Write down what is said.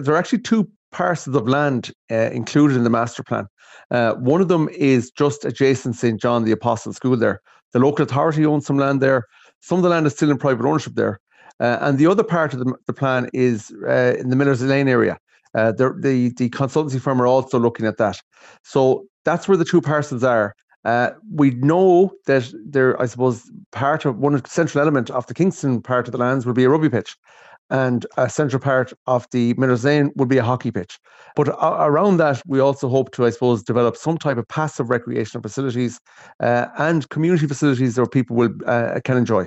there are actually two parcels of land uh, included in the master plan. Uh, one of them is just adjacent St. John the Apostle School there. The local authority owns some land there. Some of the land is still in private ownership there. Uh, and the other part of the, the plan is uh, in the Millers Lane area. Uh, the, the, the consultancy firm are also looking at that. So that's where the two parcels are. Uh, we know that there, I suppose, part of one central element of the Kingston part of the lands will be a rugby pitch, and a central part of the Millers Lane would be a hockey pitch. But around that, we also hope to, I suppose, develop some type of passive recreational facilities uh, and community facilities where people will uh, can enjoy.